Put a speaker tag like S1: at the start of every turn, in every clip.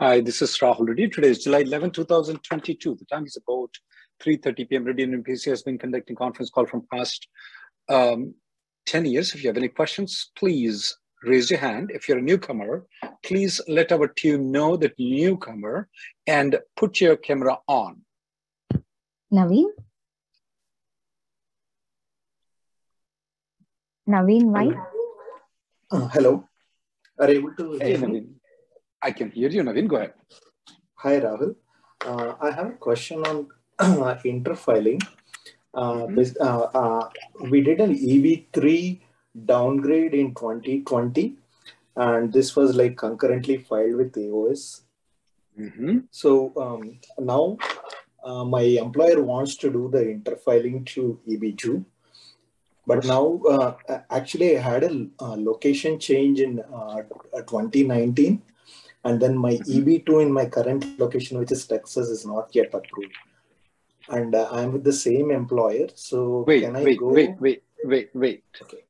S1: Hi, this is Rahul Reddy. Today is July 11, 2022. The time is about 3.30 p.m. Reddy and PC has been conducting conference call from past um, 10 years. If you have any questions, please raise your hand. If you're a newcomer, please let our team know that newcomer and put your camera on.
S2: Naveen? Naveen, why?
S3: Uh, hello. Are you able to
S1: Hey,
S3: hear me?
S1: Naveen. I can hear you, Naveen. Go ahead.
S3: Hi, Rahul. Uh, I have a question on interfiling. Uh,
S1: Mhm.
S3: this- uh, uh, we did an EB3 downgrade in 2020, and this was like concurrently filed with AOS.
S1: hmm
S3: So um, now uh, my employer wants to do the interfiling to EB2. But now, uh, actually, I had a uh, location change in uh, 2019, and then my
S1: Mhm.
S3: EB2 in my current location, which is Texas, is not yet approved. And uh, I'm with the same employer, so
S1: Wait,
S3: can I
S1: wait,
S3: go?
S1: wait, wait, wait, wait.
S3: Okay.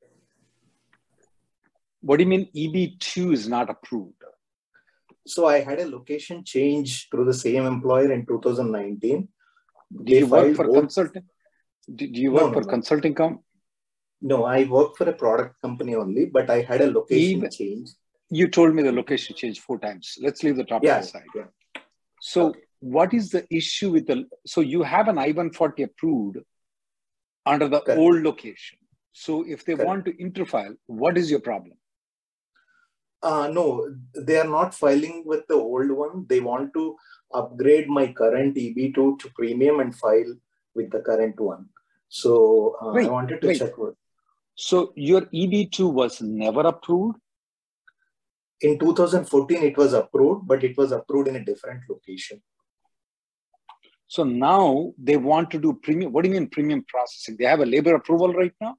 S1: What do you mean EB2 is not approved?
S3: So I had a location change through the same employer in 2019.
S1: Did
S3: They
S1: you work for
S3: both-
S1: consulting? Did you work
S3: no,
S1: for
S3: no.
S1: consulting com?
S3: No, I work for a product company only, but I had a location change.
S1: You told me the location changed four times. Let's leave the topic
S3: Yeah,
S1: aside.
S3: yeah.
S1: So,
S3: Okay.
S1: what is the issue with the? So you have an I-140 approved under the
S3: Correct.
S1: old location. So if they
S3: Correct.
S1: want to interfile, what is your problem?
S3: Uh, no, they are not filing with the old one. They want to upgrade my current EB2 to premium and file with the current one. So uh, I wanted to
S1: wait.
S3: check with.
S1: So your EB2 was never approved.
S3: In 2014, it was approved, but it was approved in a different location.
S1: So now they want to do premium. What do you mean premium processing? They have a labor approval right now.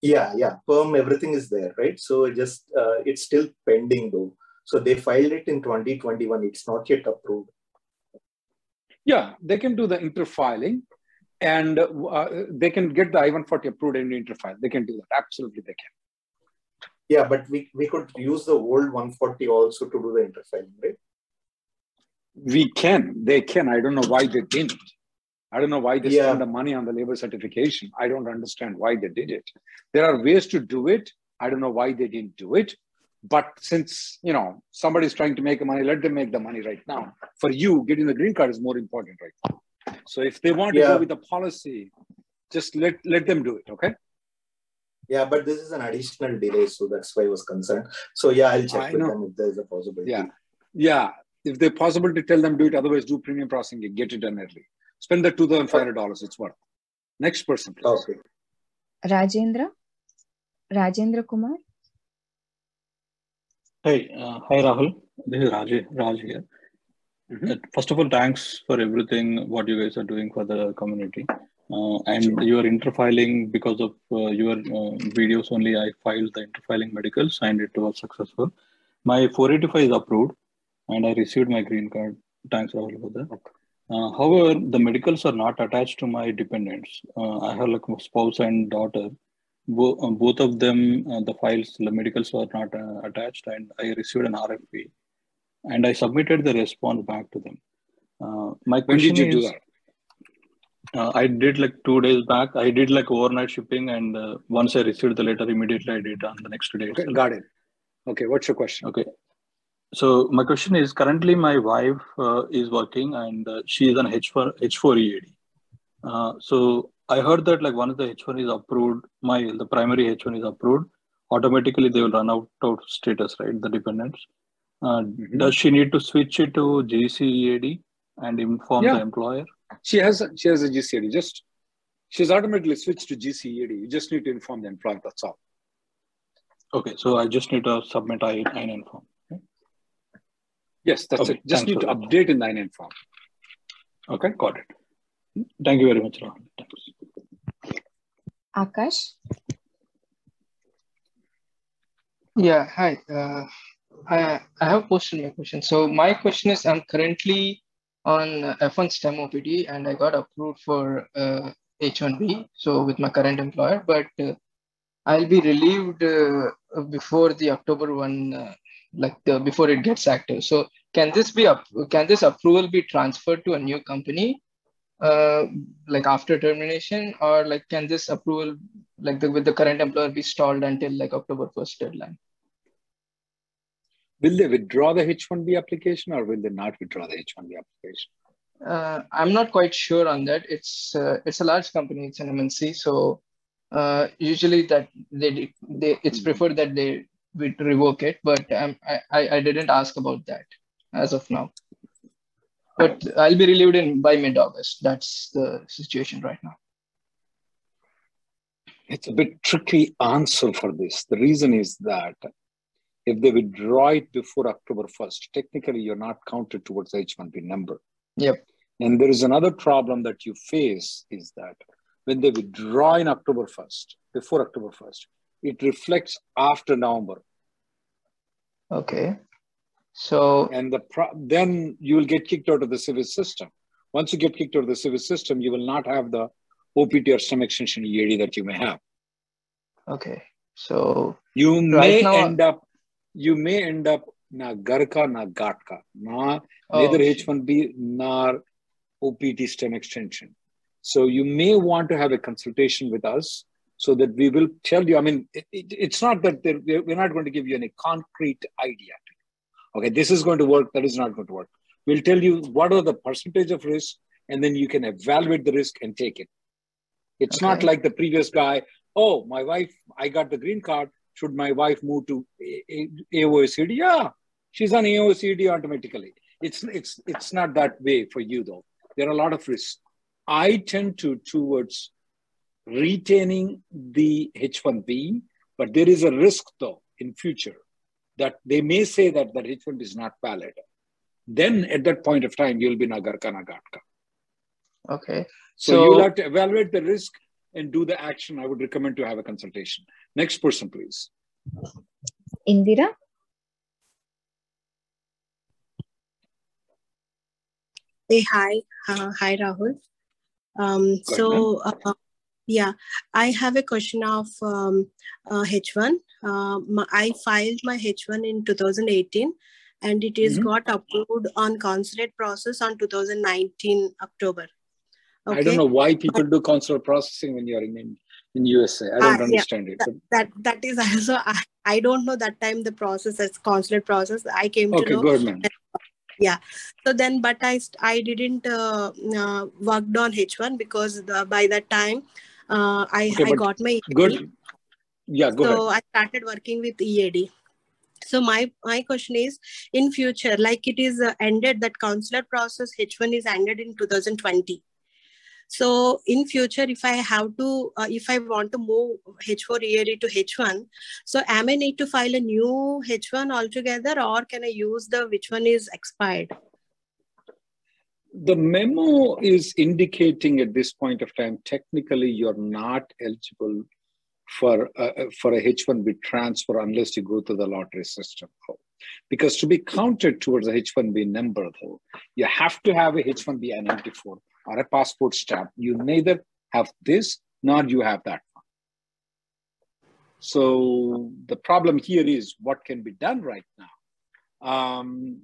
S3: Yeah, yeah, perm, everything is there, right? So just uh, it's still pending though. So they filed it in 2021. It's not yet approved.
S1: Yeah, they can do the interfiling and uh, they can get the I-140 approved and interfile. They can do that. Absolutely, they can.
S3: Yeah, but we, we could use the old 140 also to do the interfiling, right?
S1: We can. They can. I don't know why they didn't. I don't know why they
S3: Yeah.
S1: spend the money on the labor certification. I don't understand why they did it. There are ways to do it. I don't know why they didn't do it. But since you know somebody's trying to make money, let them make the money right now. For you, getting the green card is more important right now. So if they want to go with the policy, just let let them do it. Okay.
S3: Yeah, but this is an additional delay, so that's why I was concerned. So yeah, I'll check
S1: I
S3: with
S1: know.
S3: them if there's a possibility.
S1: Yeah. Yeah. If they're possible to tell them do it, otherwise do premium processing get it done early. Spend the two thousand five hundred dollars. It's worth. Next person, please.
S3: Okay.
S2: Rajendra? Rajendra Kumar?
S4: Hi, uh, hi Rahul. This is Raj, Raj here.
S1: Mhm.
S4: Uh, First of all, thanks for everything what you guys are doing for the community. Uh, and your interfiling because of uh, your uh, videos only, I filed the interfiling medicals and it was successful. My 485 is approved and I received my green card. Thanks Rahul for that. Uh, however, the medicals are not attached to my dependents. Uh, I have like a spouse and daughter. Bo- uh, both of them, uh, the files, the medicals are not uh, attached, and I received an RFE, and I submitted the response back to them. Uh, my
S1: When
S4: question
S1: did you do that?
S4: Uh, I did like two days back. I did like overnight shipping, and uh, once I received the letter, immediately I did on the next day.
S1: Okay, got it. Okay, what's your question?
S4: Okay. So my question is: Currently, my wife uh, is working and uh, she is an H4 H4 EAD. Uh, so I heard that like once the H1 is approved, my the primary H1 is approved, automatically they will run out of status, right? The dependents. Uh,
S1: Mhm.
S4: Does she need to switch it to GCEAD and inform
S1: Yeah.
S4: the employer?
S1: She has a, she has a GCED. Just she's automatically switched to GCED. You just need to inform the employer. That's all.
S4: Okay, so I just need to submit I nine form.
S1: Yes, that's
S4: Okay,
S1: it. Just need to
S4: that.
S1: update in the INN form.
S4: Okay, got it. Thank you very much, Rahul. Thanks.
S2: Akash,
S5: Yeah, hi. Uh, I, I have posted my question. So my question is, I'm currently on uh, F1 STEM OPT and I got approved for uh, H1B, so with my current employer, but uh, I'll be relieved uh, before the October 1, uh, like the, before it gets active. So can this be up? Can this approval be transferred to a new company, uh, like after termination, or like can this approval, like the, with the current employer, be stalled until like October 1st deadline?
S1: Will they withdraw the H1B application or will they not withdraw the H1B application?
S5: Uh, I'm not quite sure on that. It's uh, it's a large company. It's an MNC, so uh, usually that they they it's
S1: Mhm.
S5: preferred that they would revoke it. But um, I I I didn't ask about that as of now. But I'll be relieved in by mid August. That's the situation right now.
S1: It's a bit tricky answer for this. The reason is that if they withdraw it before October 1st, technically you're not counted towards the H1B number.
S5: Yep.
S1: And there is another problem that you face is that when they withdraw in October 1st, before October 1st, it reflects after November.
S5: Okay. So
S1: And the pro- then you will get kicked out of the SEVIS system. Once you get kicked out of the SEVIS system, you will not have the OPT or STEM extension EAD that you may have.
S5: okay. So
S1: You
S5: Right
S1: may
S5: now-
S1: end up, you may end up na garka na gatka, na
S5: oh,
S1: neither H1B nor OPT STEM extension. So you may want to have a consultation with us so that we will tell you. I mean, it, it, it's not that we're we're not going to give you any concrete idea. Okay, this is going to work, that is not going to work. We'll tell you what are the percentage of risk, and then you can evaluate the risk and take it. It's not like the previous guy, oh, my wife, I got the green card. Should my wife move to AOCD? Yeah, she's on AOCD automatically. It's it's it's not that way for you though. There are a lot of risks. I tend to towards retaining the H1B, but there is a risk though in future that they may say that that H1B is not valid. Then at that point of time, you'll be Nagarka Nagatka.
S5: okay.
S1: So,
S5: So-
S1: you'll have to evaluate the risk and do the action. I would recommend to have a consultation. Next person, please.
S2: Indira,
S6: Hey, hi. Uh, hi, Rahul. Um, so, uh, yeah, I have a question of um, uh, H1. Um, I filed my H1 in 2018 and it is
S1: Mhm.
S6: got approved on consulate process on 2019 October.
S1: I don't know why people do consular processing when you're in, in, in USA. I don't
S6: yeah.
S1: understand it.
S6: That, that that is also I, I don't know that time the process as consulate process. I came to
S1: Okay,
S6: know
S1: go ahead, man.
S6: so then but i i didn't uh, uh, worked on h1 because the, by that time uh, i
S1: Okay,
S6: i got my EAD.
S1: Good. Yeah, go
S6: so
S1: ahead.
S6: i started working with ead so my my question is in future like it is uh, ended that consular process h1 is ended in 2020 so in future if i have to uh, if i want to move h4 ead to h1 so am i need to file a new h1 altogether or can i use the which one is expired
S1: The memo is indicating at this point of time, technically, you're not eligible for uh, for a H1B transfer unless you go through the lottery system. Because to be counted towards a H1B number, though, you have to have a H1B I-94 or a passport stamp. You neither have this nor you have that one. So the problem here is what can be done right now. Um,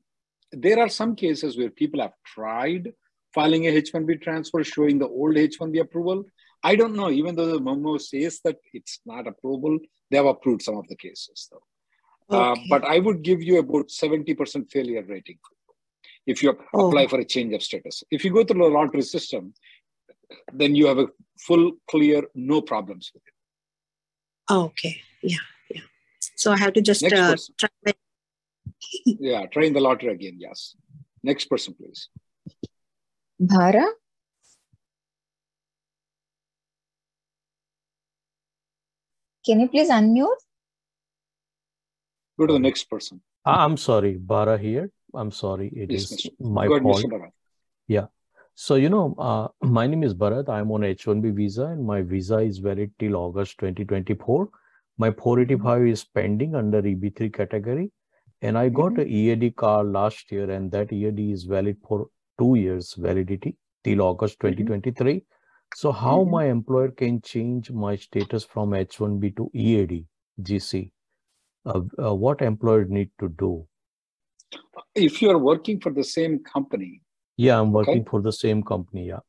S1: there are some cases where people have tried filing a H1B transfer showing the old H1B approval. I don't know, even though the memo says that it's not approval, they have approved some of the cases though. Uh,
S6: Okay.
S1: but I would give you about 70% failure rating if you
S6: Oh.
S1: apply for a change of status. If you go through the lottery system, then you have a full, clear, no problems with it.
S6: Okay. Yeah. Yeah. So I have to just
S1: Next
S6: uh, try. my-
S1: Yeah, trying the lottery again, yes. Next person, please.
S2: Bhara, can you please unmute?
S1: Go to the next person.
S7: I'm sorry, Bara here. I'm sorry, it
S1: Yes,
S7: is
S1: Mr.
S7: my fault.
S1: Bharat.
S7: So, you know, uh, my name is Bharat. I'm on H1B visa and my visa is valid till August 2024. My 485 is pending under EB3 category. And I got a EAD card last year and that EAD is valid for two years validity till August 2023. So how
S1: Mhm.
S7: my employer can change my status from H1B to EAD, GC? Uh, uh, what employer need to do?
S1: If you are working for the same company,
S7: Yeah, I'm
S1: Okay.
S7: working for the same company. Yeah.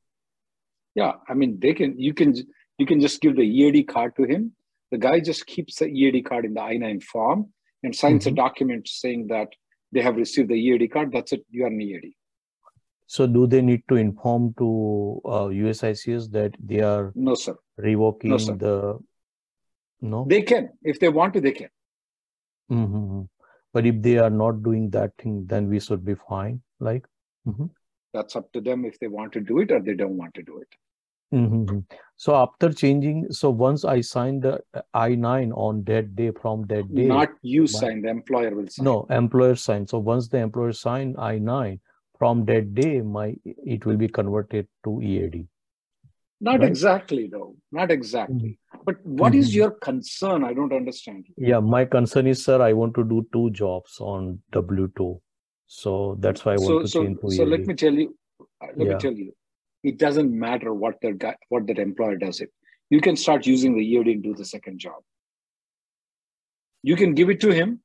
S1: yeah, I mean, they can, you can, you can just give the EAD card to him. The guy just keeps the EAD card in the I-9 form and signs a
S7: Mhm.
S1: document saying that they have received the EAD card. That's it. You are an EAD.
S7: So do they need to inform to uh, USCIS that they are
S1: No, sir.
S7: revoking
S1: sir.
S7: the no?
S1: They can. If they want to, they can.
S7: Mhm. But if they are not doing that thing, then we should be fine. Like,
S1: That's up to them if they want to do it or they don't want to do it.
S7: Mhm. so after changing, so once I sign the I nine on that day, from that day,
S1: Not you
S7: my-
S1: sign, the employer will sign.
S7: no employer sign. So once the employer sign I nine, from that day, my it will be converted to EAD.
S1: Not
S7: Right.
S1: exactly, though. Not exactly. But what is
S7: Mhm.
S1: your concern? I don't understand.
S7: Yeah, my concern is, sir, I want to do two jobs on W two, so that's why I
S1: So,
S7: want to
S1: so,
S7: change to
S1: so let me tell you. uh, Let
S7: Yeah.
S1: me tell you. It doesn't matter what that guy, what that employer does it. You can start using the EAD and do the second job. You can give it to him.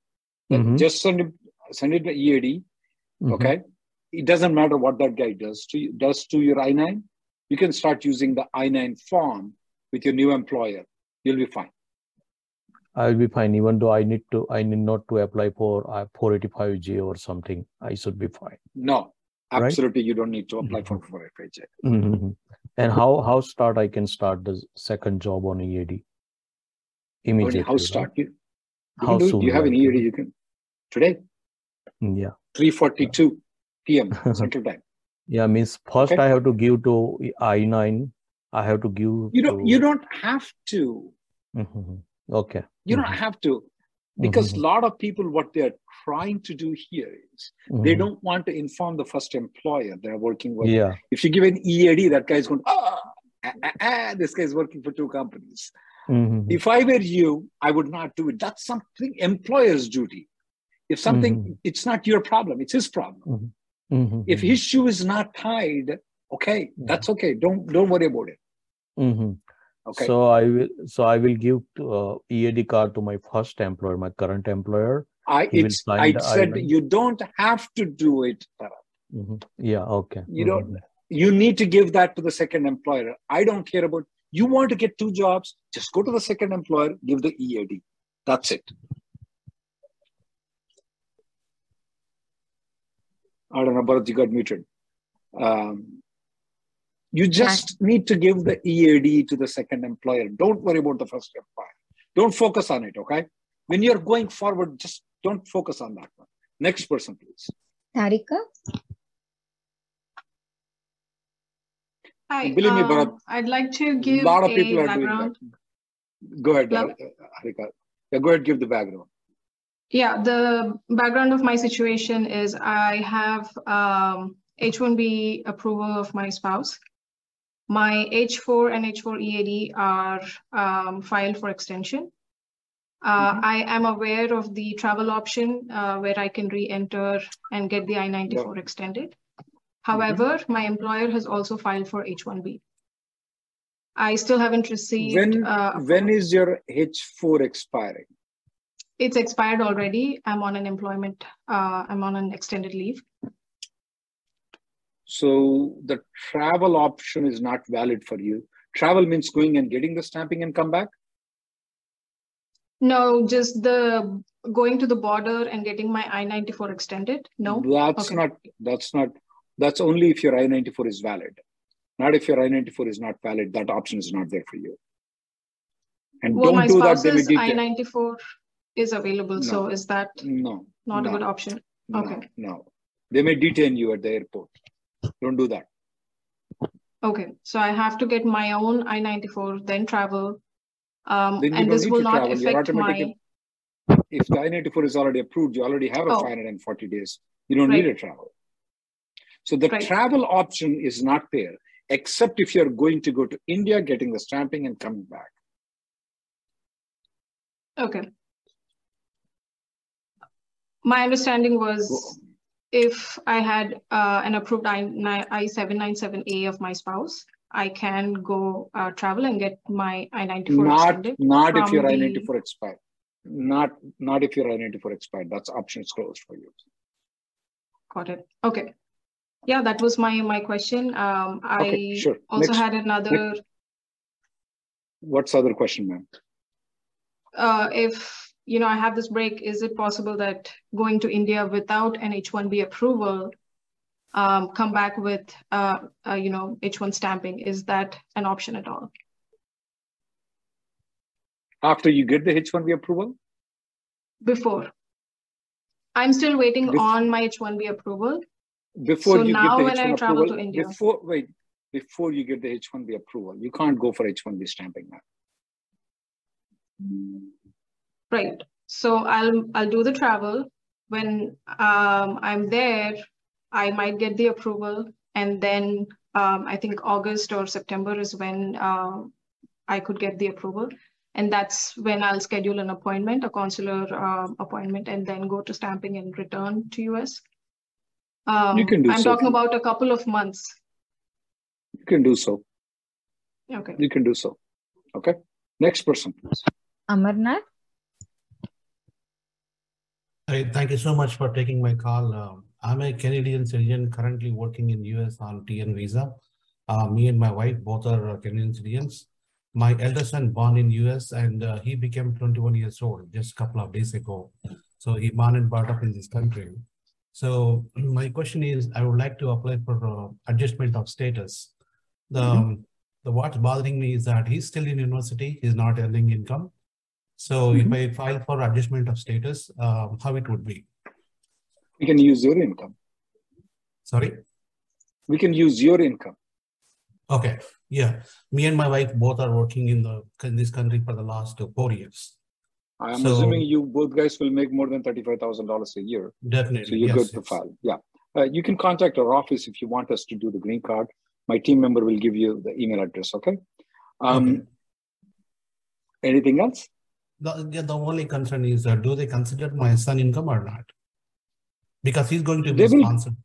S7: Mhm.
S1: Just send him, send it to EAD.
S7: Mhm.
S1: Okay. It doesn't matter what that guy does to you, does to your I nine. You can start using the I nine form with your new employer. You'll be fine.
S7: I'll be fine, even though I need to, I need not to apply for uh, 485J or something. I should be fine.
S1: No,
S7: Right.
S1: absolutely. You don't need to apply for
S7: Mhm.
S1: for FHA.
S7: Mhm. And how how start I can start the second job on EAD immediately?
S1: how
S7: right?
S1: start you? You
S7: How
S1: can do
S7: soon
S1: You have an EAD. You can today.
S7: Mm, Yeah,
S1: 3:42 p.m. Central Time.
S7: Yeah. Means first
S1: Okay.
S7: I have to give to I nine. I have to give.
S1: You don't.
S7: to-
S1: You don't have to.
S7: Mhm. Okay.
S1: You don't
S7: Mhm.
S1: have to, because a
S7: Mhm.
S1: lot of people what they are trying to do here is they
S7: Mhm.
S1: don't want to inform the first employer they're working with.
S7: Yeah.
S1: If you give an EAD, that guy's going, ah, ah, ah, ah, this guy's working for two companies.
S7: Mhm.
S1: If I were you, I would not do it. That's something employer's duty. If something,
S7: Mhm.
S1: it's not your problem, it's his problem.
S7: Mhm.
S1: If his shoe is not tied, okay, that's okay. Don't don't worry about it.
S7: Mm-hmm.
S1: Okay.
S7: So I will. So I will give uh, EAD card to my first employer, my current employer.
S1: I
S7: he
S1: it's I said
S7: I-9.
S1: you don't have to do it.
S7: Mhm. Yeah. Okay.
S1: You don't.
S7: Mhm.
S1: You need to give that to the second employer. I don't care about. You want to get two jobs? Just go to the second employer, give the EAD. That's it. I don't know, Bharat, you got muted. Um, you just need to give the EAD to the second employer. Don't worry about the first employer. Don't focus on it, okay? When you're going forward, just don't focus on that one. Next person, please.
S2: Tarika,
S8: Hi,
S1: Believe me,
S8: um,
S1: Bharat,
S8: I'd like to give A
S1: lot of
S8: a
S1: people are
S8: background.
S1: doing that. Go ahead,
S8: Hello?
S1: uh, Harika. Yeah, go ahead, give the background.
S8: Yeah, the background of my situation is I have um, H-1B approval of my spouse. My H-4 and H-4 EAD are um, filed for extension. Uh,
S1: Mhm.
S8: I am aware of the travel option uh, where I can re-enter and get the I-94 extended. However, my employer has also filed for H-1B. I still haven't received.
S1: When
S8: uh,
S1: when is your H4 expiring?
S8: It's expired already. I'm on an employment, uh, I'm on an extended leave.
S1: So the travel option is not valid for you. Travel means going and getting the stamping and come back.
S8: No, just the going to the border and getting my I-94 extended. No,
S1: That's
S8: Okay.
S1: not, that's not, that's only if your I-94 is valid. Not if your I-94 is not valid, that option is not there for you. And
S8: well,
S1: don't do that, they may
S8: spouse's. I-94 is available. So is that
S1: No,
S8: not a good option?
S1: no,
S8: Okay.
S1: no. They may detain you at the airport. Don't do that.
S8: Okay, so I have to get my own I-94, then travel. Um,
S1: Then
S8: and this will not affect my,
S1: If the I-94 is already approved, you already have a
S8: Oh.
S1: 540 days. You don't need
S8: Right.
S1: to travel. So the
S8: Right.
S1: travel option is not there, except if you're going to go to India, getting the stamping and coming back.
S8: okay. My understanding was if I had uh, an approved I, I-797A of my spouse, I can go uh, travel and get my I-94
S1: Not,
S8: extended.
S1: not if your I-94 expired. Not, not if your I-94 expired. That's options closed for you.
S8: Got it. Okay. Yeah, that was my my question. Um,
S1: Okay,
S8: I
S1: sure.
S8: also
S1: Next.
S8: had another,
S1: What's the other question, ma'am?
S8: uh, if, you know, I have this break, is it possible that going to India without an H-1B approval, um, come back with, uh, uh, you know, H-1 stamping? Is that an option at all?
S1: After you get the H-1B approval,
S8: Before. I'm still waiting
S1: Bef-
S8: on my H-1B approval.
S1: before
S8: So
S1: you
S8: now
S1: get the
S8: when I
S1: H-1
S8: travel
S1: approval,
S8: to India-
S1: before, wait, before you get the H-1B approval, you can't go for H-1B stamping now.
S8: Right. So I'll I'll do the travel. When um, I'm there, I might get the approval, and then um, I think August or September is when um, I could get the approval, and that's when I'll schedule an appointment, a consular um, appointment, and then go to stamping and return to US. Um,
S1: You can do
S8: I'm
S1: so.
S8: talking about a couple of months.
S1: You can do so.
S8: Okay.
S1: You can do so. Okay. Next person, please.
S2: Amarnath,
S9: Hi, thank you so much for taking my call. Um, I'm a Canadian citizen currently working in US on TN visa. Uh, me and my wife both are uh, Canadian citizens. My eldest son born in US and uh, he became 21 years old just a couple of days ago. So he born and brought up in this country. So my question is, I would like to apply for uh, adjustment of status. The, um, the what's bothering me is that he's still in university, he's not earning income. So if I file for adjustment of status, um, how it would be?
S1: We can use your income.
S9: Sorry?
S1: We can use your income.
S9: Okay, yeah. Me and my wife both are working in the in this country for the last four years.
S1: I am
S9: So-
S1: assuming you both guys will make more than thirty-five thousand dollars a year.
S9: Definitely.
S1: So you're
S9: yes,
S1: good to file. Yeah. Uh, you can contact our office if you want us to do the green card. My team member will give you the email address. Okay. Um,
S9: Okay.
S1: Anything else?
S9: The, the only concern is, uh, do they consider my son income or not? Because he's going to be
S1: will-
S9: sponsored.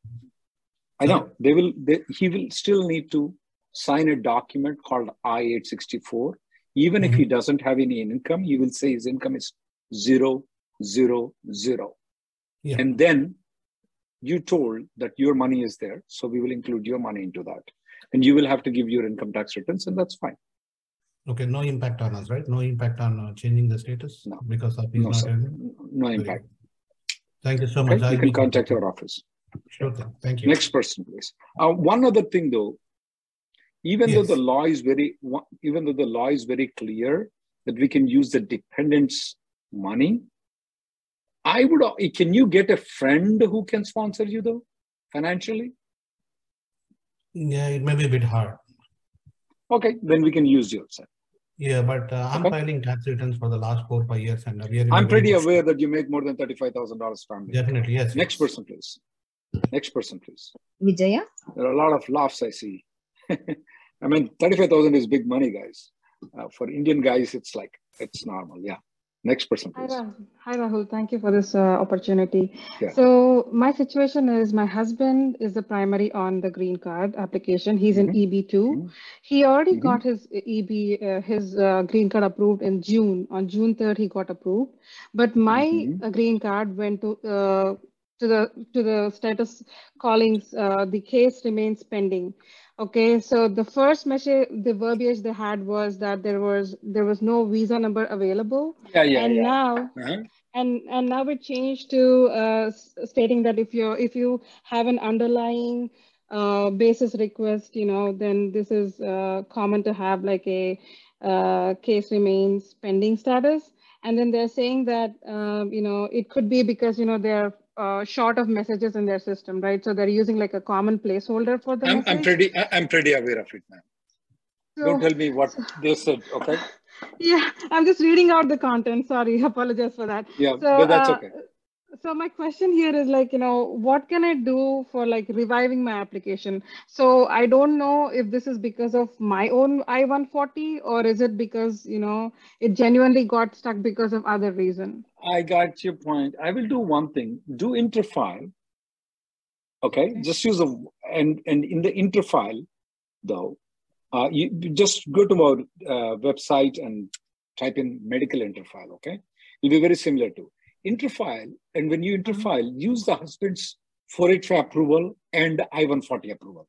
S1: I know they will. They, he will still need to sign a document called I-864. Even if he doesn't have any income, he will say his income is zero, zero, zero.
S9: Yeah.
S1: And then you told that your money is there, so we will include your money into that, and you will have to give your income tax returns, and that's fine.
S9: Okay, no impact on us, right? No impact on uh, changing the status
S1: No.
S9: because of
S1: No,
S9: not.
S1: No impact.
S9: Thank you so much. I'll
S1: You can contact
S9: contacted.
S1: our office.
S9: Sure thing. Thank you.
S1: Next person, please. Uh, one other thing, though, even though the law is very, even though the law is very clear that we can use the dependent's money, I would. Can you get a friend who can sponsor you though, financially?
S9: Yeah, it may be a bit hard.
S1: Okay, then we can use yours.
S9: Yeah, but uh, I'm
S1: Okay.
S9: filing tax returns for the last four, five years and we are. in a
S1: I'm pretty
S9: good
S1: aware that you make more than thirty-five thousand dollars family.
S9: Definitely, yes.
S1: Next
S9: yes.
S1: person, please. Next person, please.
S2: Vijaya,
S1: There are a lot of laughs I see. I mean, 35,000 is big money, guys. Uh, for Indian guys, it's like, it's normal. Yeah. Next person, please.
S10: Hi, Rahul. Thank you for this uh, opportunity.
S1: Yeah.
S10: So my situation is my husband is the primary on the green card application. He's in EB2.
S1: Mhm.
S10: He already
S1: Mhm.
S10: got his EB, uh, his uh, green card approved in June. On June 3rd, he got approved. But my
S1: Mhm.
S10: uh, green card went to uh, to the to the status callings. Uh, the case remains pending. Okay, so the first message, the verbiage they had was that there was there was no visa number available.
S1: Yeah, yeah,
S10: and
S1: yeah.
S10: now
S1: Uh-huh.
S10: and and now it changed to uh, stating that if you if you have an underlying uh, basis request, you know, then this is uh, common to have like a uh, case remains pending status. And then they're saying that um, you know it could be because you know they're uh, short of messages in their system, right? So they're using like a common placeholder for the
S1: I'm. I'm pretty I'm pretty aware of it, man. Don't tell me what they said, okay?
S10: Yeah, I'm just reading out the content. Sorry, apologize for that.
S1: Yeah,
S10: so,
S1: but that's
S10: uh,
S1: okay.
S10: So my question here is like, you know, what can I do for like reviving my application? So I don't know if this is because of my own I-140 or is it because, you know, it genuinely got stuck because of other reason?
S1: I got your point. I will do one thing. Do interfile. Okay, just use a and and in the interfile, though, uh, you you just go to our uh, website and type in medical interfile. Okay, it'll be very similar to interfile. And when you interfile, use the husband's 485 approval and I-140 approval.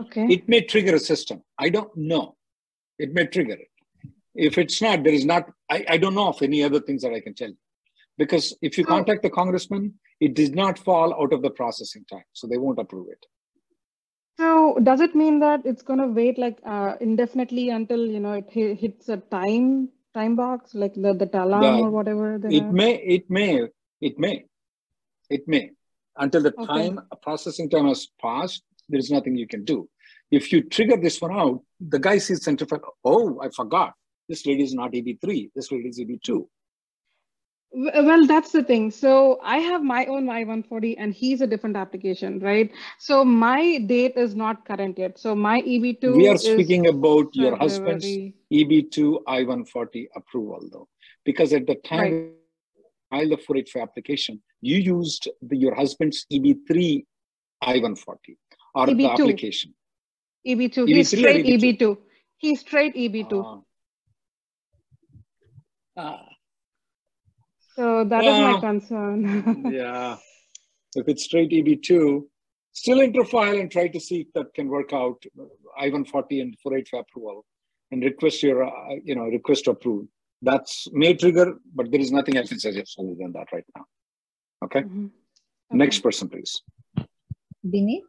S10: Okay.
S1: It may trigger a system. I don't know. It may trigger it. If it's not, there is not. I, I don't know of any other things that I can tell you. Because if you contact the congressman, it does not fall out of the processing time, so they won't approve it.
S10: So does it mean that it's going to wait like uh, indefinitely until, you know, it hi- hits a time time box, like the, the
S1: The-
S10: or whatever?
S1: It
S10: have?
S1: may, it may, it may, it may. Until the
S10: Okay.
S1: time processing time has passed, there is nothing you can do. If you trigger this one out, the guy sees centrifile. Oh, I forgot. This lady is not EB3. This lady is EB2.
S10: W- Well, that's the thing. So I have my own I-140 and he's a different application, right? So my date is not current yet. So my EB2
S1: we are
S10: is
S1: speaking about your husband's EB2 I-140 approval, though, because at the time
S10: Right.
S1: you filed the 485 application, you used the, your husband's EB3 I-140 or the
S10: EB2.
S1: application.
S10: EB2. He's
S1: EB3 or
S10: straight
S1: EB2?
S10: EB2. He's straight EB2.
S1: Ah,
S10: So that is my concern.
S1: yeah. If it's straight EB2, still interfile and try to see if that can work out. I-140 and 485 approval and request your, uh, you know, request to approve. That's may trigger, but there is nothing I can suggest other than that right now. Okay.
S10: Mhm.
S1: Next person, please.
S2: Binit?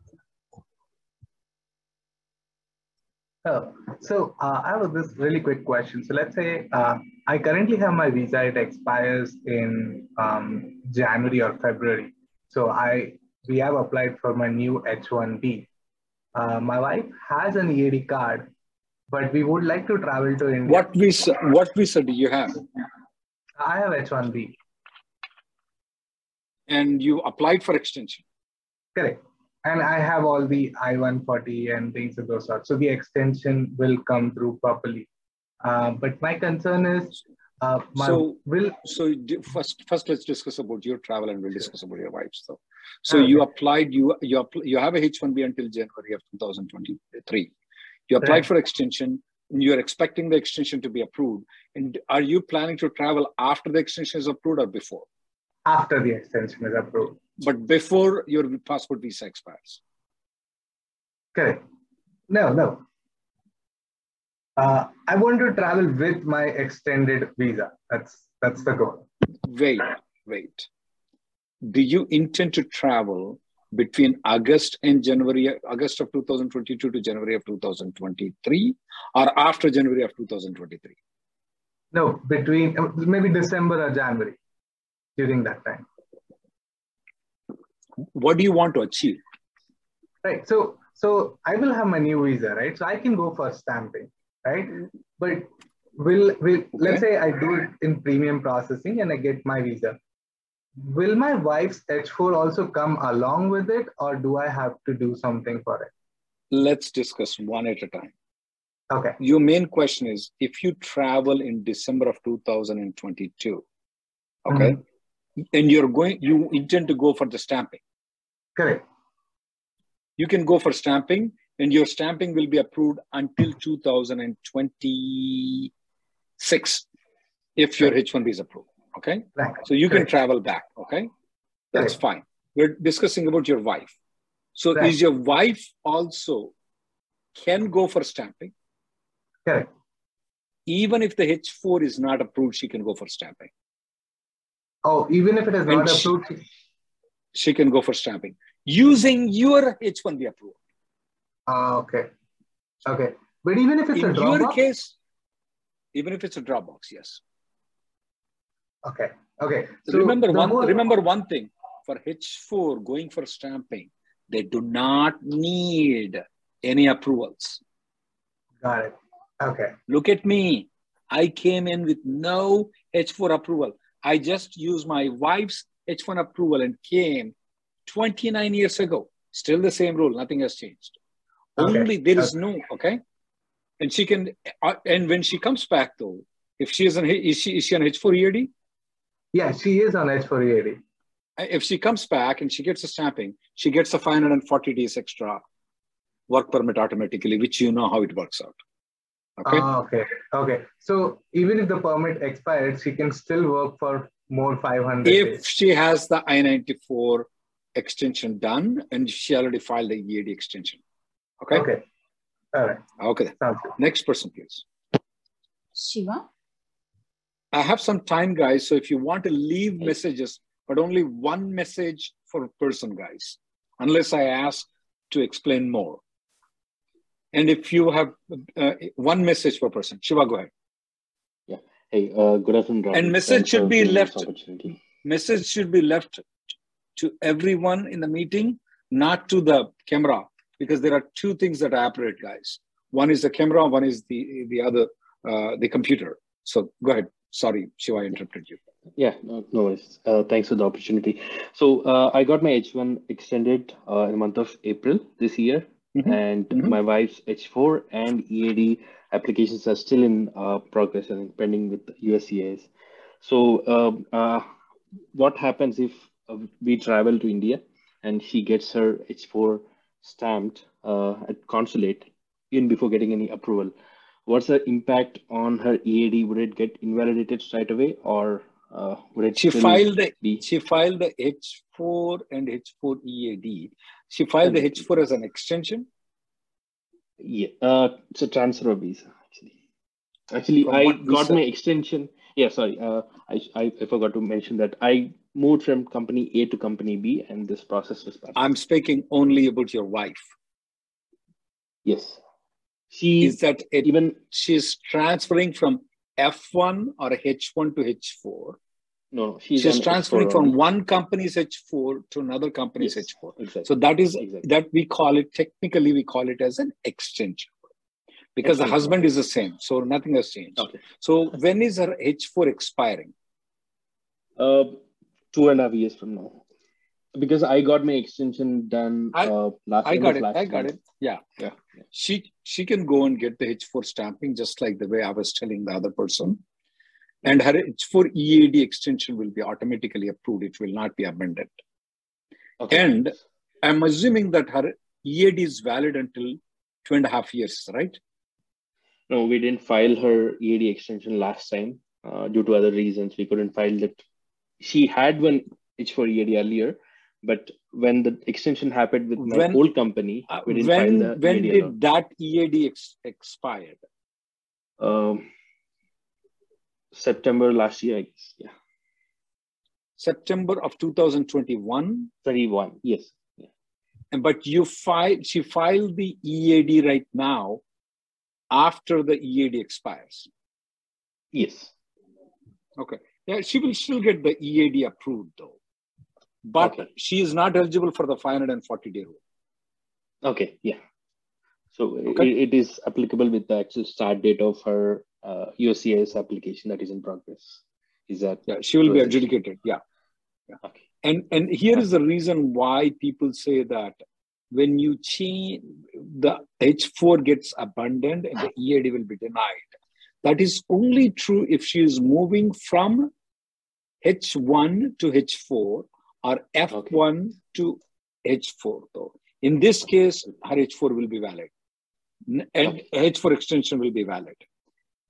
S11: Oh, so uh, I have this really quick question. So let's say uh, I currently have my visa, it expires in um, January or February. So I we have applied for my new H1B. Uh, my wife has an EAD card, but we would like to travel to India.
S1: What visa? What visa do you have?
S11: I have H1B.
S1: And you applied for extension.
S11: Correct. And I have all the I-140 and things of those sorts. So the extension will come through properly. Uh, but my concern is, uh, my
S1: so
S11: will
S1: so first first let's discuss about your travel and we'll discuss about your wife. So, So
S11: Okay.
S1: you applied you you you have a H1B until January of 2023. You applied
S11: Correct.
S1: for extension. And you're expecting the extension to be approved. And are you planning to travel after the extension is approved or before?
S11: after the extension is approved.
S1: But before your passport visa expires.
S11: Correct. No, no. Uh, I want to travel with my extended visa. That's that's the goal.
S1: Wait, wait. Do you intend to travel between August and January, August of 2022 to January of 2023, or after January of 2023?
S11: No, between uh, maybe December or January during that time.
S1: What do you want to achieve?
S11: Right. So so I will have my new visa, right? So I can go for stamping, right? But will will let's say I do it in premium processing and I get my visa. Will my wife's H4 also come along with it, or do I have to do something for it?
S1: Let's discuss one at a time.
S11: Okay.
S1: Your main question is if you travel in December of 2022, okay, mm-hmm. and you're going, you intend to go for the stamping.
S11: Correct.
S1: You can go for stamping, and your stamping will be approved until 2026 if your H1B is approved. Okay.
S11: Right.
S1: So you can travel back. Okay. That's fine. We're discussing about your wife. So is your wife also can go for stamping.
S11: Correct.
S1: Even if the H4 is not approved, she can go for stamping.
S11: Oh, even if it is
S1: And
S11: not
S1: she-
S11: approved.
S1: She can go for stamping using your H1B approval.
S11: Ah, okay. Okay. But even if it's a
S1: In your
S11: Dropbox?
S1: case, even if it's a Dropbox, yes.
S11: Okay. Okay.
S1: So
S11: remember
S1: one
S11: whole-
S1: remember one thing for H4 going for stamping, they do not need any approvals.
S11: Got it. Okay.
S1: Look at me. I came in with no H4 approval. I just used my wife's H1 approval and came 29 years ago. Still the same rule, nothing has changed.
S11: Okay.
S1: Only there is no, okay? And she can, uh, and when she comes back though, if she is an, is she, is she on H4 EAD?
S11: Yeah, she is on H4 EAD.
S1: if she comes back and she gets a stamping, she gets a 540 days extra work permit automatically, which you know how it works out. Okay.
S11: Ah, okay. Okay. So even if the permit expired, she can still work for more 500
S1: if
S11: days.
S1: she has the I 94 extension done and she already filed the EAD extension. Okay.
S11: Okay. All right.
S1: Okay.
S11: Sounds good.
S1: Next person, please.
S2: Shiva.
S1: I have some time, guys. So if you want to leave messages, but only one message for a person, guys, unless I ask to explain more. And if you have uh, one message per person, Shiva, go ahead. Yeah.
S12: Hey, uh, good afternoon, Rahul.
S1: And message
S12: Thanks
S1: should be left. Message should be left to everyone in the meeting, not to the camera, because there are two things that operate, guys. One is the camera, one is the the other, uh, the computer. So go ahead. Sorry, Shiva, I interrupted you.
S12: Yeah, no, no worries. Uh, thanks for the opportunity. So uh, I got my H1 extended uh, in the month of April this year,
S1: Mhm.
S12: and
S1: Mhm.
S12: my wife's H4 and EAD applications are still in uh, progress and pending with USCIS. So um, uh, what happens if uh, we travel to India and she gets her H4 stamped uh, at consulate even before getting any approval? What's the impact on her EAD? Would it get invalidated straight away, or uh, would it
S1: She filed the
S12: be?
S1: she filed the H4 and H4 EAD. She filed the H4 as an extension.
S12: Yeah, uh, it's a transfer of visa actually. Actually,
S1: From
S12: I got
S1: visa?
S12: my extension. Yeah, sorry. Uh, I, I I forgot to mention that I moved from company A to company B, and this process was started.
S1: I'm speaking only about your wife.
S12: Yes, she
S1: Is that it,
S12: even
S1: she's transferring from F1 or H1 to H4?
S12: no, no she's,
S1: She's transferring
S12: H4
S1: from
S12: only.
S1: one company's H4 to another company's
S12: Yes,
S1: H4.
S12: exactly.
S1: So that is
S12: Exactly.
S1: that we call it technically we call it as an exchange because the husband is the same. So nothing has changed.
S12: Okay.
S1: So when is her H4 expiring?
S12: Uh, two and a half years from now, because I got my extension done
S1: I-
S12: uh, last.
S1: I got it.
S12: last
S1: I got
S12: month.
S1: it. Yeah.
S12: Yeah.
S1: She she can go and get the H4 stamping just like the way I was telling the other person. And her H4 EAD extension will be automatically approved. It will not be amended.
S12: Okay.
S1: And I'm assuming that her EAD is valid until two and a half years, right?
S12: No, we didn't file her EAD extension last time uh, due to other reasons. We couldn't file it. She had one H4 EAD earlier, but when the extension happened with my
S1: When-
S12: old company,
S1: Uh,
S12: we didn't
S1: when
S12: file the
S1: when
S12: EAD
S1: did
S12: alone.
S1: that EAD ex- expired?
S12: Um, September last year, I guess. Yeah,
S1: September of 2021.
S12: 31. Yes. Yeah.
S1: And but you filed she filed the EAD right now after the EAD expires.
S12: Yes.
S1: Okay. Yeah, she will still get the EAD approved though. But
S12: Okay.
S1: she is not eligible for the 540 day rule.
S12: Okay. Yeah. So
S1: Okay.
S12: it is applicable with the actual start date of her uh, USCIS application that is in progress. Is that?
S1: Yeah, she will be adjudicated. Yeah.
S12: Okay.
S1: And and here is the reason why people say that when you change the H4 gets abandoned and the EAD will be denied. That is only true if she is moving from H1 to H4 or F1 to H4 though. In this case, her H4 will be valid. N- And H4 extension will be valid.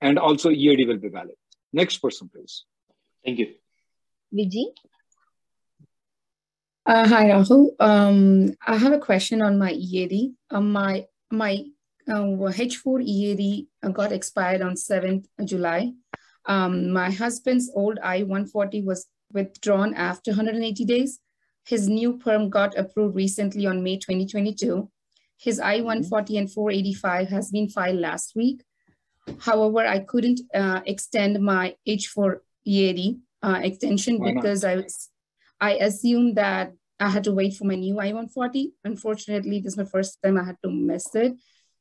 S1: And also EAD will be valid. Next person, please.
S12: Thank you.
S2: Viji.
S13: Uh, hi, Rahul. Um, I have a question on my EAD. Um, my my uh, H4 EAD uh, got expired on 7th July. Um, my husband's old I-140 was withdrawn after 180 days. His new perm got approved recently on May 2022. His I-140 and 485 has been filed last week. However, I couldn't uh, extend my H4 EAD uh, extension
S1: Why not?
S13: because I was, I assumed that I had to wait for my new I-140. Unfortunately, this is my first time I had to miss it.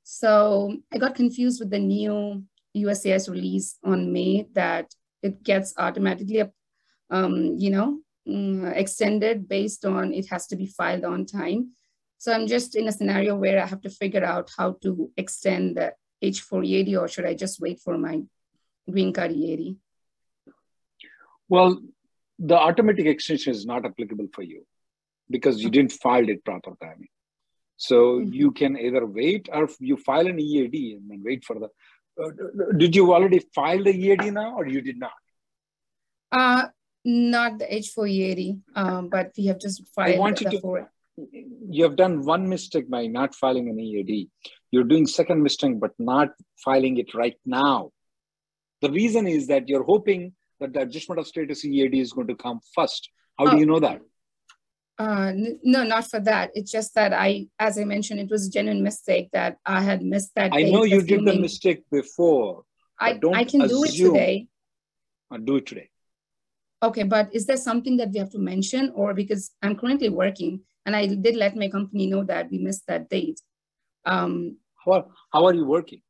S13: So I got confused with the new USCIS release on May that it gets automatically, um, you know, mm, extended based on it has to be filed on time. So I'm just in a scenario where I have to figure out how to extend the H4 EAD or should I just wait for my green card EAD?
S1: Well, the automatic extension is not applicable for you because you didn't file it proper timing. So
S13: Mhm.
S1: you can either wait or you file an EAD and then wait for the. Uh, did you already file the EAD now or you did not?
S13: Uh, not the H4 EAD, um, but we have just filed
S1: I want you
S13: the
S1: to.
S13: four.
S1: You have done one mistake by not filing an EAD. You're doing second mistake, but not filing it right now. The reason is that you're hoping that the adjustment of status EAD is going to come first. How do
S13: Oh.
S1: you know that?
S13: Uh, n- no, not for that. It's just that I, as I mentioned, it was a genuine mistake that I had missed that.
S1: I know you did the mistake before.
S13: I,
S1: don't
S13: I can do it today.
S1: Uh, do it today.
S13: Okay, but is there something that we have to mention or because I'm currently working and I did let my company know that we missed that date. Um,
S1: How, how are you working?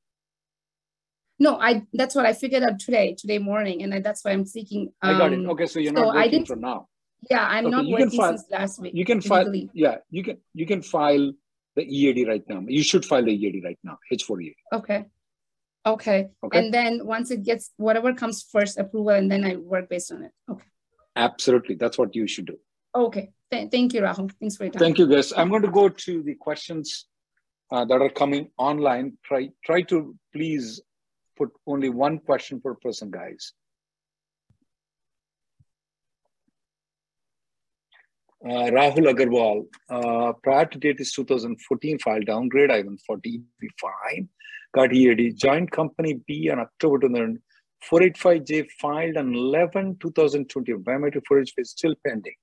S13: no, I, that's what I figured out today, today morning. And I, that's why I'm seeking.
S1: I got it.
S13: um,
S1: Okay, so you're
S13: so
S1: not
S13: I
S1: working
S13: didn't-
S1: for now.
S13: Yeah, I'm
S1: Okay,
S13: not
S1: you can
S13: working
S1: file-
S13: since last week.
S1: You can file.
S13: legally.
S1: Yeah, you can. You can file the EAD right now. You should file the EAD right now. H4 EAD.
S13: Okay. Okay.
S1: Okay.
S13: And then once it gets, whatever comes first approval and then I work based on it. Okay.
S1: Absolutely, that's what you should do.
S13: Okay. Th- thank you, Rahul. Thanks for your time.
S1: Thank you, guys. I'm going to go to the questions uh, that are coming online. Try try to please put only one question per person, guys. Rahul Agarwal, uh, prior to date is 2014 file downgrade, I-140 be fine. Got EAD, joint company B on October 2000, 485J filed on 11 2020. Biometric 485 is still pending.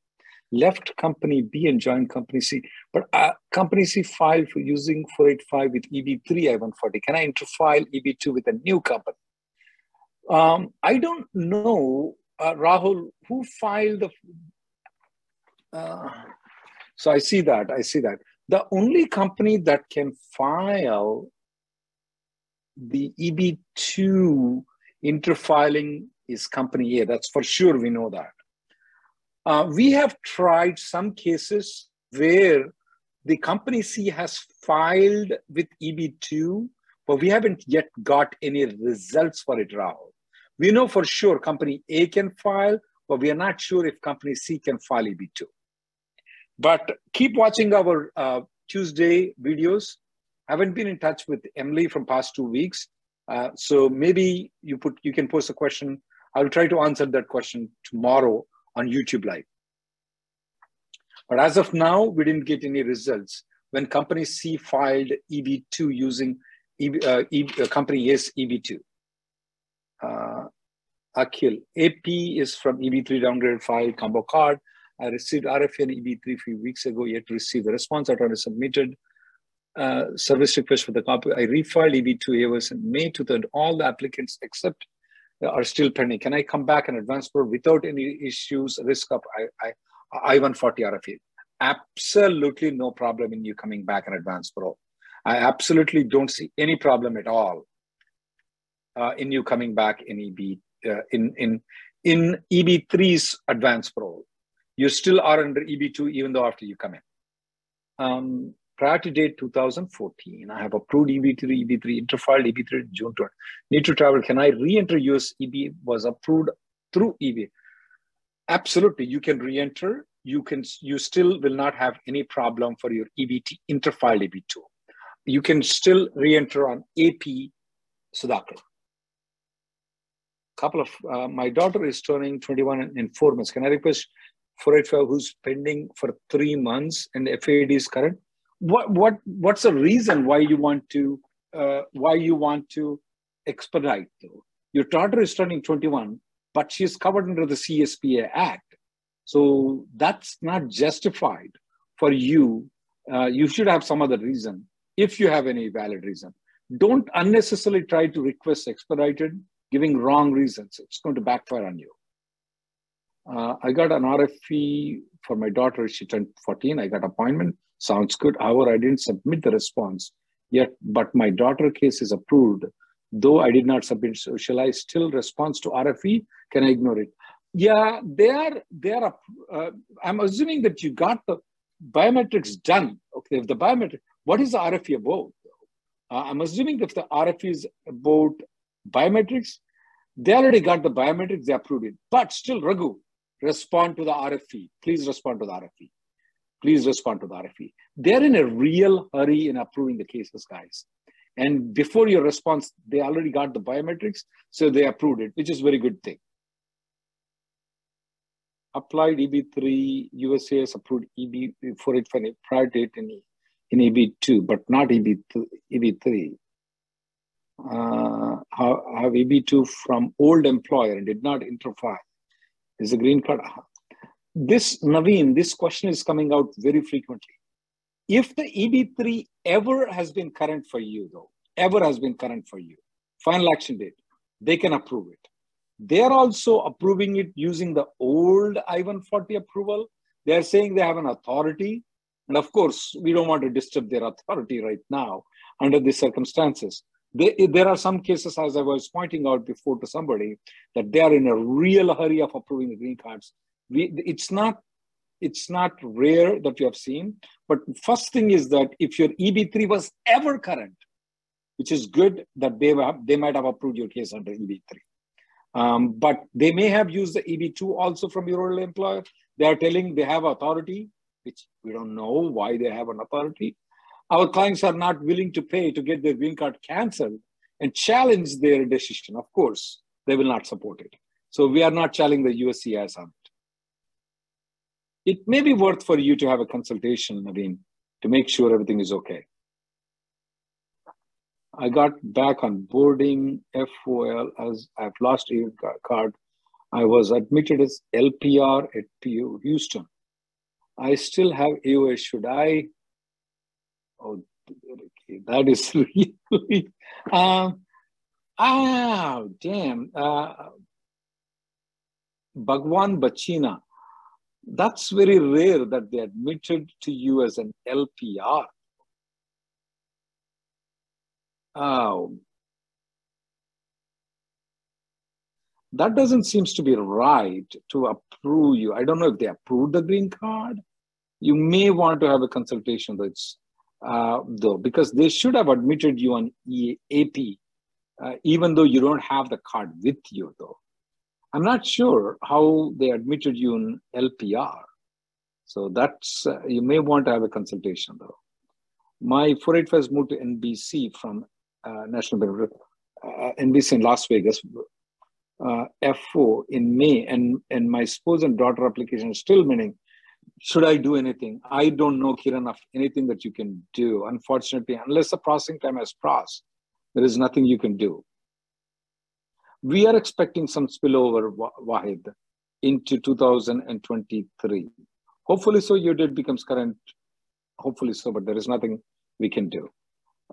S1: Left company B and joined company C, but uh, company C filed for using 485 with EB3 I-140. Can I interfile EB2 with a new company? Um, I don't know, uh, Rahul, who filed the uh, so I see that. I see that. The only company that can file the EB2 interfiling is company A. That's for sure. We know that. Uh, we have tried some cases where the company C has filed with EB2, but we haven't yet got any results for it, Rahul. We know for sure company A can file, but we are not sure if company C can file EB2. But keep watching our uh, Tuesday videos. Haven't been in touch with Emily from past two weeks, uh, so maybe you put you can post a question. I'll try to answer that question tomorrow on YouTube Live. But as of now, we didn't get any results when company C filed EB2 using EB, uh, EB, uh, company A's EB2. Uh, Akhil, AP is from EB3 downgrade file combo card. I received RFE and EB3 a few weeks ago, yet to receive the response. I already submitted uh, service request for the copy. I refiled EB2 AOS in May to the all the applicants except are still pending. Can I come back and advance pro without any issues, risk of I, I, I-140 RFE? Absolutely no problem in you coming back and advance pro. I absolutely don't see any problem at all uh, in you coming back in EB uh, in in in EB3's advanced pro. You still are under EB2 even though after you come in. Um, prior to date 2014, I have approved EB3, EB3, interfiled EB3 June 20. Need to travel. Can I re-enter US EB was approved through EB? Absolutely, you can re-enter. You can. You still will not have any problem for your EBT interfiled EB2. You can still re-enter on AP Sudhakar couple of uh, my daughter is turning 21 in, in four months. Can I request 485 who's pending for three months and FAD is current? What what what's the reason why you want to uh, why you want to expedite though. Your daughter is turning 21, but she's covered under the CSPA Act. So that's not justified for you. Uh, you should have some other reason if you have any valid reason. Don't unnecessarily try to request expedited, giving wrong reasons. It's going to backfire on you. Uh, I got an RFE for my daughter. She turned 14. I got appointment. Sounds good. However, I didn't submit the response yet, but my daughter case is approved. Though I did not submit, so shall I still respond to RFE? Can I ignore it? Yeah, they are. They are. Uh, I'm assuming that you got the biometrics done. Okay, if the biometric, what is the RFE about? Uh, I'm assuming that if the RFE is about biometrics, they already got the biometrics, they approved it. But still, Raghu, respond to the RFE. Please respond to the RFE. Please respond to the RFE. They're in a real hurry in approving the cases, guys. And before your response, they already got the biometrics, so they approved it, which is a very good thing. Applied EB3, USCIS approved EB485 prior date in, in EB2, but not EB2, EB3. Uh, have, have EB2 from old employer and did not interfere. Is a green card. This, Naveen, this question is coming out very frequently. If the EB3 ever has been current for you, though, ever has been current for you, final action date, they can approve it. They're also approving it using the old I-140 approval. They're saying they have an authority. And of course, we don't want to disturb their authority right now under these circumstances. They, there are some cases, as I was pointing out before to somebody, that they are in a real hurry of approving the green cards. We, it's not it's not rare that you have seen. But first thing is that if your EB3 was ever current, which is good that they have, they might have approved your case under EB3. Um, but they may have used the EB2 also from your old employer. They are telling they have authority, which we don't know why they have an authority. Our clients are not willing to pay to get their green card canceled and challenge their decision. Of course, they will not support it. So we are not challenging the USCIS on it. It may be worth for you to have a consultation, Naveen, to make sure everything is okay. I got back on boarding FOL as I've lost a card. I was admitted as LPR at PU Houston. I still have AOA. Should I? Oh, that is really. um, ah, damn. Uh, Bhagwan Bachina. That's very rare that they admitted to you as an LPR. Oh, that doesn't seems to be right to approve you. I don't know if they approved the green card. You may want to have a consultation that's uh, though, because they should have admitted you on EAP, uh, even though you don't have the card with you though. I'm not sure how they admitted you in LPR. So that's, uh, you may want to have a consultation though. My 485 moved to NBC from uh, National Benefit, uh, NBC in Las Vegas, uh, F4 in May, and, and my spouse and daughter application is still meaning, should I do anything? I don't know, Kiran, of anything that you can do. Unfortunately, unless the processing time has passed, there is nothing you can do. We are expecting some spillover, Wahid, into 2023. Hopefully so, your date becomes current. Hopefully so, but there is nothing we can do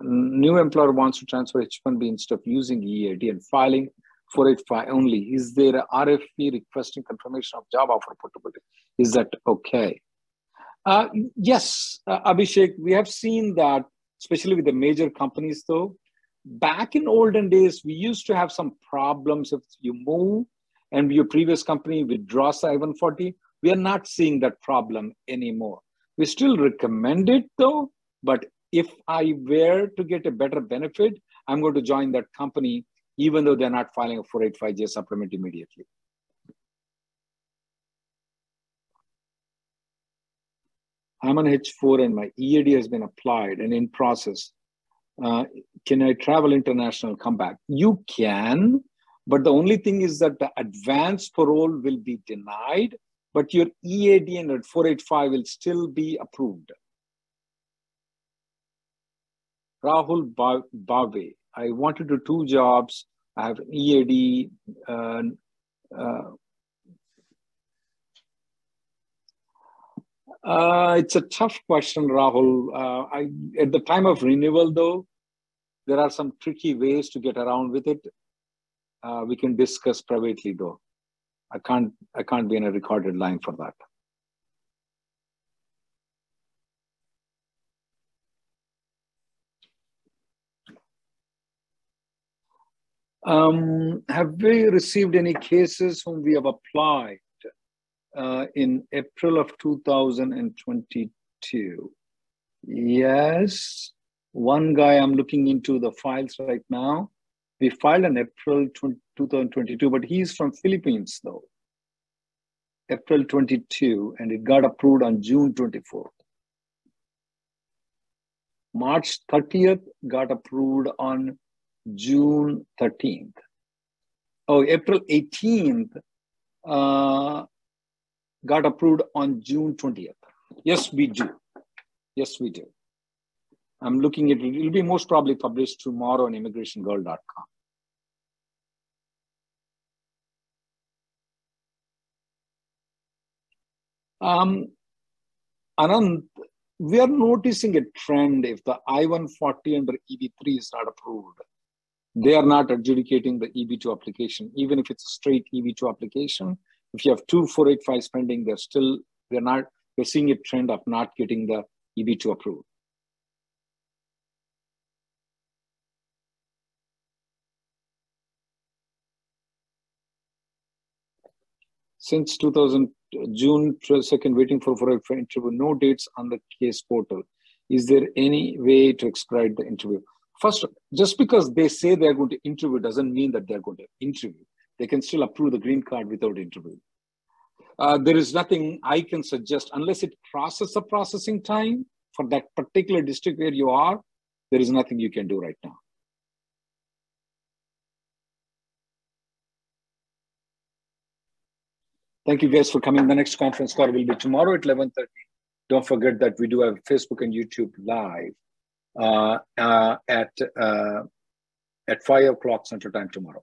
S1: new employer wants to transfer H-1B instead of using EAD and filing 485 only, is there a RFE requesting confirmation of job offer portability? Is that okay? Uh, yes, uh, Abhishek, we have seen that, especially with the major companies though. Back in olden days, we used to have some problems if you move and your previous company withdraws I-140. We are not seeing that problem anymore. We still recommend it though, but if I were to get a better benefit, I'm going to join that company, even though they're not filing a 485J supplement immediately. I'm on H4 and my EAD has been applied and in process. Uh, can I travel international, come back? You can, but the only thing is that the advanced parole will be denied, but your EAD and 485 will still be approved. Rahul Bave. I want to do two jobs. I have EAD. Uh, uh, uh, it's a tough question, Rahul. Uh, I, at the time of renewal, though, there are some tricky ways to get around with it. Uh, we can discuss privately, though. I can't. I can't be in a recorded line for that. Um, have we received any cases whom we have applied uh, in April of 2022? Yes. One guy I'm looking into the files right now. We filed in April 2022, but he's from Philippines though. April 22, and it got approved on June 24th. March 30th got approved on June 13th. Oh, April 18th uh, got approved on June 20th. Yes, we do. Yes, we do. I'm looking at it. It'll be most probably published tomorrow on immigrationgirl.com. Um, Anand, we are noticing a trend if the I-140 under EB3 is not approved they are not adjudicating the EB2 application, even if it's a straight EB2 application. If you have two 485 spending, they're still, they're not, we're seeing a trend of not getting the EB2 approved. Since 2000, June 2nd, waiting for 485 interview, no dates on the case portal. Is there any way to expedite the interview? First, just because they say they're going to interview doesn't mean that they're going to interview. They can still approve the green card without interview. Uh, there is nothing I can suggest unless it crosses the processing time for that particular district where you are. There is nothing you can do right now. Thank you guys for coming. The next conference call will be tomorrow at 11.30. Don't forget that we do have Facebook and YouTube live uh, uh, at uh, at five o'clock Central Time tomorrow.